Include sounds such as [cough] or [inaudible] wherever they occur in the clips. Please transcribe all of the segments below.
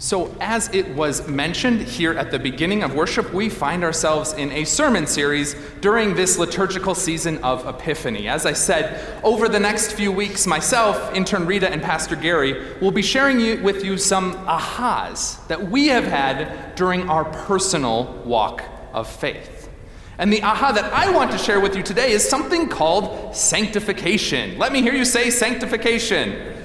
So, as it was mentioned here at the beginning of worship, we find ourselves in a sermon series during this liturgical season of Epiphany. As I said, over the next few weeks, myself, intern Rita, and Pastor Gary will be sharing you, with you some ahas that we have had during our personal walk of faith. And the aha that I want to share with you today is something called sanctification. Let me hear you say sanctification.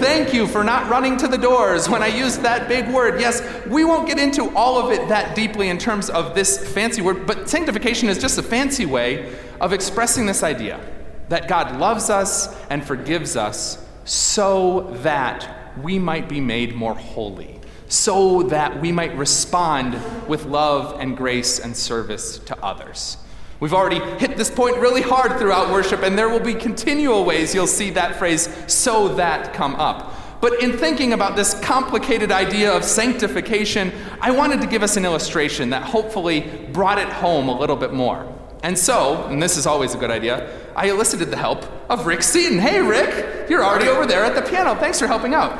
Thank you for not running to the doors when I used that big word. Yes, we won't get into all of it that deeply in terms of this fancy word, but sanctification is just a fancy way of expressing this idea that God loves us and forgives us so that we might be made more holy, so that we might respond with love and grace and service to others. We've already hit this point really hard throughout worship, and there will be continual ways you'll see that phrase, so that, come up. But in thinking about this complicated idea of sanctification, I wanted to give us an illustration that hopefully brought it home a little bit more. And so, and this is always a good idea, I elicited the help of Rick Seaton. Hey, Rick, you're already over there at the piano. Thanks for helping out.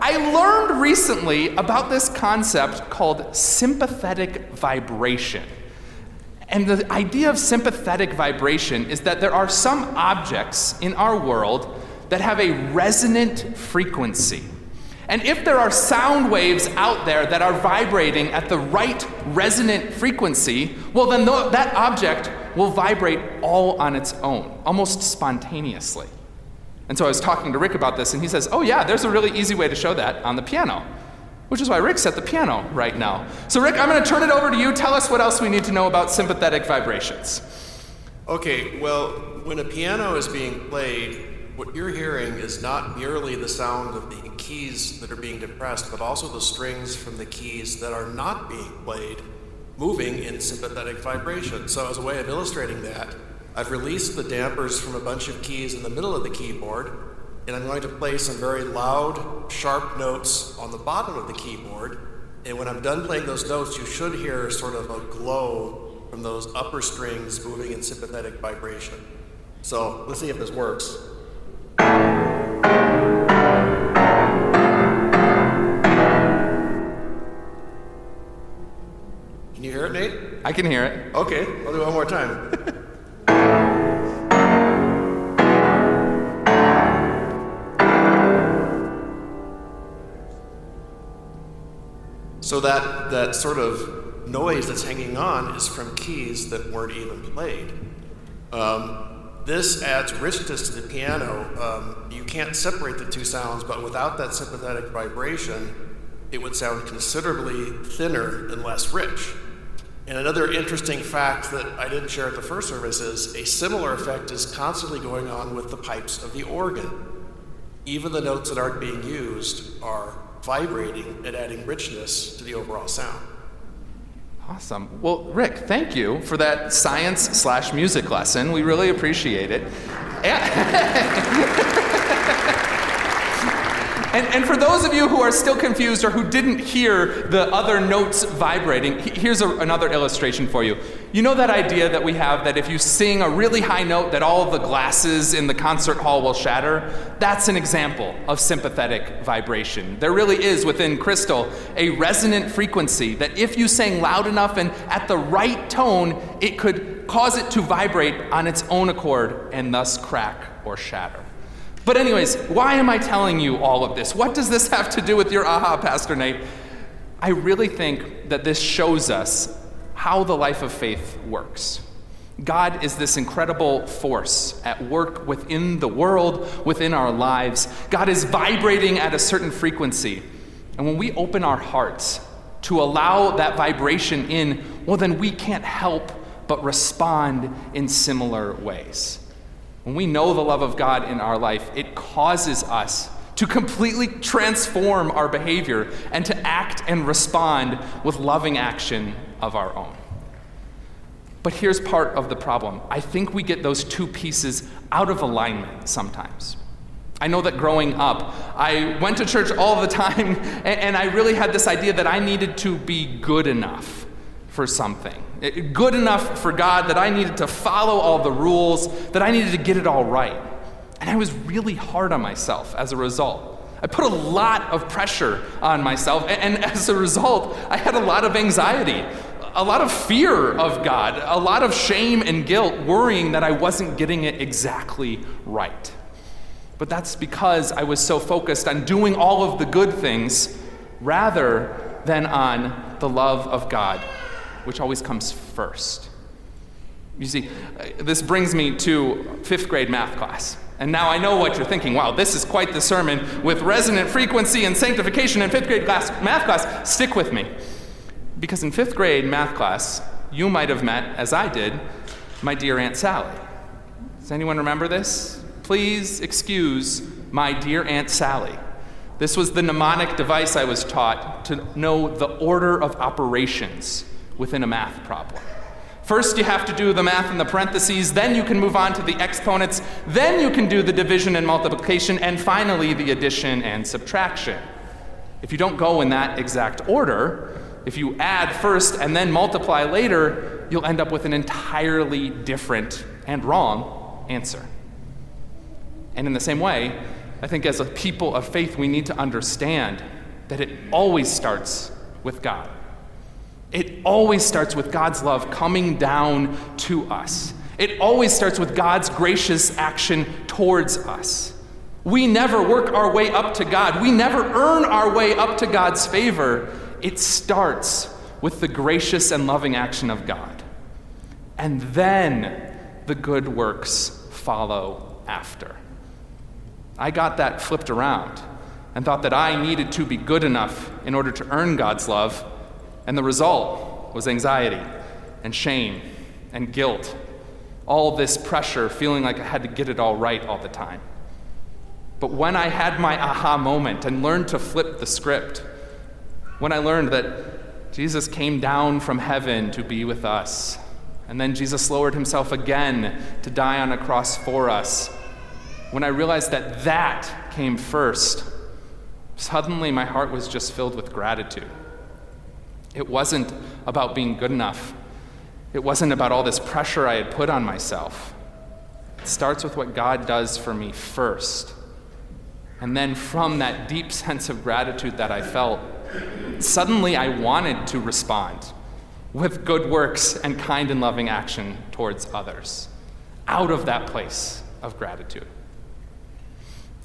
I learned recently about this concept called sympathetic vibration. And the idea of sympathetic vibration is that there are some objects in our world that have a resonant frequency. And if there are sound waves out there that are vibrating at the right resonant frequency, well, then that object will vibrate all on its own, almost spontaneously. And so I was talking to Rick about this, and he says, Oh, yeah, there's a really easy way to show that on the piano which is why Rick's at the piano right now. So, Rick, I'm going to turn it over to you. Tell us what else we need to know about sympathetic vibrations. Okay, well, when a piano is being played, what you're hearing is not merely the sound of the keys that are being depressed, but also the strings from the keys that are not being played moving in sympathetic vibration. So, as a way of illustrating that, I've released the dampers from a bunch of keys in the middle of the keyboard and I'm going to play some very loud, sharp notes on the bottom of the keyboard. And when I'm done playing those notes, you should hear sort of a glow from those upper strings moving in sympathetic vibration. So let's see if this works. Can you hear it, Nate? I can hear it. Okay, I'll do it one more time. [laughs] So that, that sort of noise that's hanging on is from keys that weren't even played. Um, this adds richness to the piano. Um, you can't separate the two sounds, but without that sympathetic vibration, it would sound considerably thinner and less rich. And another interesting fact that I didn't share at the first service is a similar effect is constantly going on with the pipes of the organ. Even the notes that aren't being used are vibrating and adding richness to the overall sound. Awesome. Well, Rick, thank you for that science slash music lesson. We really appreciate it. [laughs] And, and for those of you who are still confused or who didn't hear the other notes vibrating, here's a, another illustration for you. You know that idea that we have that if you sing a really high note, that all of the glasses in the concert hall will shatter? That's an example of sympathetic vibration. There really is within crystal a resonant frequency that if you sang loud enough and at the right tone, it could cause it to vibrate on its own accord and thus crack or shatter. But, anyways, why am I telling you all of this? What does this have to do with your aha, Pastor Nate? I really think that this shows us how the life of faith works. God is this incredible force at work within the world, within our lives. God is vibrating at a certain frequency. And when we open our hearts to allow that vibration in, well, then we can't help but respond in similar ways. When we know the love of God in our life, it causes us to completely transform our behavior and to act and respond with loving action of our own. But here's part of the problem I think we get those two pieces out of alignment sometimes. I know that growing up, I went to church all the time, [laughs] and I really had this idea that I needed to be good enough for something. Good enough for God that I needed to follow all the rules, that I needed to get it all right. And I was really hard on myself as a result. I put a lot of pressure on myself, and, as a result, I had a lot of anxiety, a lot of fear of God, a lot of shame and guilt, worrying that I wasn't getting it exactly right. But that's because I was so focused on doing all of the good things rather than on the love of God, which always comes first. You see, uh, this brings me to fifth grade math class. And now I know what you're thinking. Wow, this is quite the sermon with resonant frequency and sanctification in fifth grade class, math class. Stick with me. Because in fifth grade math class, you might have met, as I did, my dear Aunt Sally. Does anyone remember this? Please excuse my dear Aunt Sally. This was the mnemonic device I was taught to know the order of operations within a math problem. First, you have to do the math in the parentheses, then you can move on to the exponents, then you can do the division and multiplication, and finally the addition and subtraction. If you don't go in that exact order, if you add first and then multiply later, you'll end up with an entirely different and wrong answer. And in the same way, I think as a people of faith, we need to understand that it always starts with God. It always starts with God's love coming down to us. It always starts with God's gracious action towards us. We never work our way up to God. We never earn our way up to God's favor. It starts with the gracious and loving action of God. And then the good works follow after. I got that flipped around and thought that I needed to be good enough in order to earn God's love and the result was anxiety and shame and guilt. All this pressure, feeling like I had to get it all right all the time. But when I had my aha moment and learned to flip the script, when I learned that Jesus came down from heaven to be with us, and then Jesus lowered himself again to die on a cross for us, when I realized that that came first, suddenly my heart was just filled with gratitude. It wasn't about being good enough. It wasn't about all this pressure I had put on myself. It starts with what God does for me first. And then from that deep [laughs] sense of gratitude that I felt, suddenly I wanted to respond with good works and kind and loving action towards others out of that place of gratitude.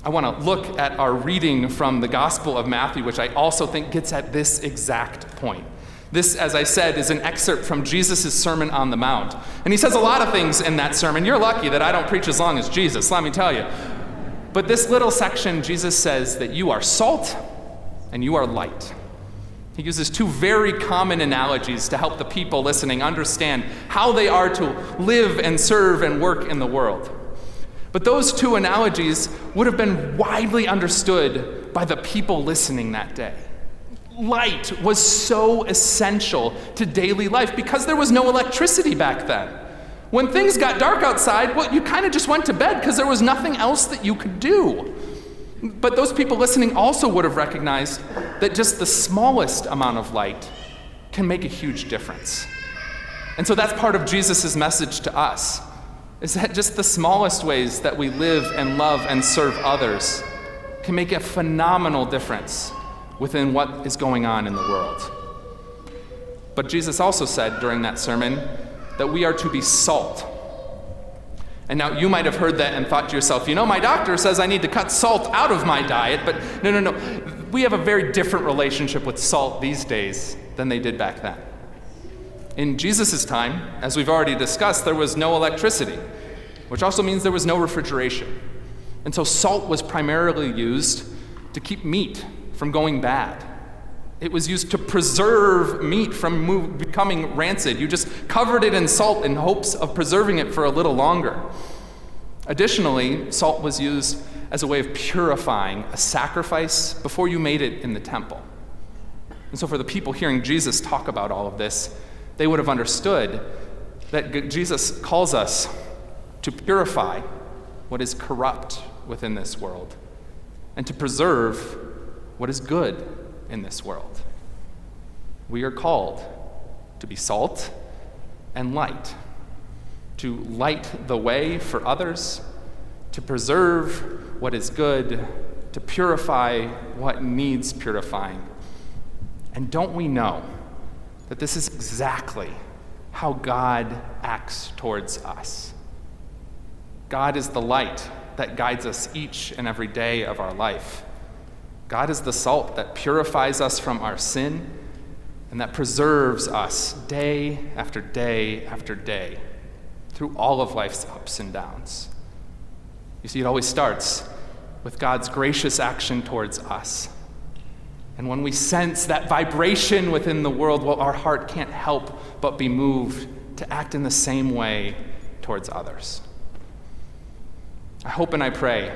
I want to look at our reading from the Gospel of Matthew, which I also think gets at this exact point. This, as I said, is an excerpt from Jesus' Sermon on the Mount. And he says a lot of things in that sermon. You're lucky that I don't preach as long as Jesus, let me tell you. But this little section, Jesus says that you are salt and you are light. He uses two very common analogies to help the people listening understand how they are to live and serve and work in the world. But those two analogies would have been widely understood by the people listening that day. Light was so essential to daily life because there was no electricity back then. When things got dark outside, well, you kind of just went to bed because there was nothing else that you could do. But those people listening also would have recognized that just the smallest amount of light can make a huge difference. And so that's part of Jesus' message to us is that just the smallest ways that we live and love and serve others can make a phenomenal difference within what is going on in the world. But Jesus also said during that sermon that we are to be salt. And now you might have heard that and thought to yourself, you know, my doctor says I need to cut salt out of my diet, but no, no, no. We have a very different relationship with salt these days than they did back then. In Jesus' time, as we've already discussed, there was no electricity, which also means there was no refrigeration. And so salt was primarily used to keep meat from going bad. It was used to preserve meat from move, becoming rancid. You just covered it in salt in hopes of preserving it for a little longer. Additionally, salt was used as a way of purifying a sacrifice before you made it in the temple. And so, for the people hearing Jesus talk about all of this, they would have understood that Jesus calls us to purify what is corrupt within this world and to preserve what is good in this world. We are called to be salt and light, to light the way for others, to preserve what is good, to purify what needs purifying. And don't we know that this is exactly how God acts towards us? God is the light that guides us each and every day of our life. God is the salt that purifies us from our sin and that preserves us day after day after day through all of life's ups and downs. You see, it always starts with God's gracious action towards us. And when we sense that vibration within the world, well, our heart can't help but be moved to act in the same way towards others. I hope and I pray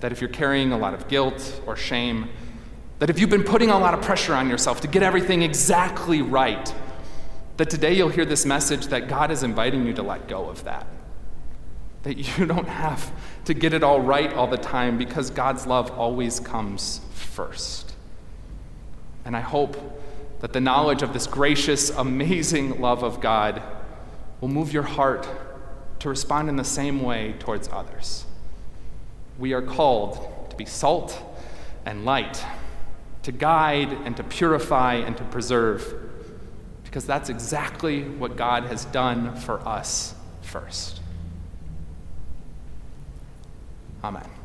that if you're carrying a lot of guilt or shame, that if you've been putting a lot of pressure on yourself to get everything exactly right, that today you'll hear this message that God is inviting you to let go of that. That you [laughs] don't have to get it all right all the time because God's love always comes first. And I hope that the knowledge of this gracious, amazing love of God will move your heart to respond in the same way towards others. We are called to be salt and light, to guide and to purify and to preserve because that's exactly what God has done for us first. Amen.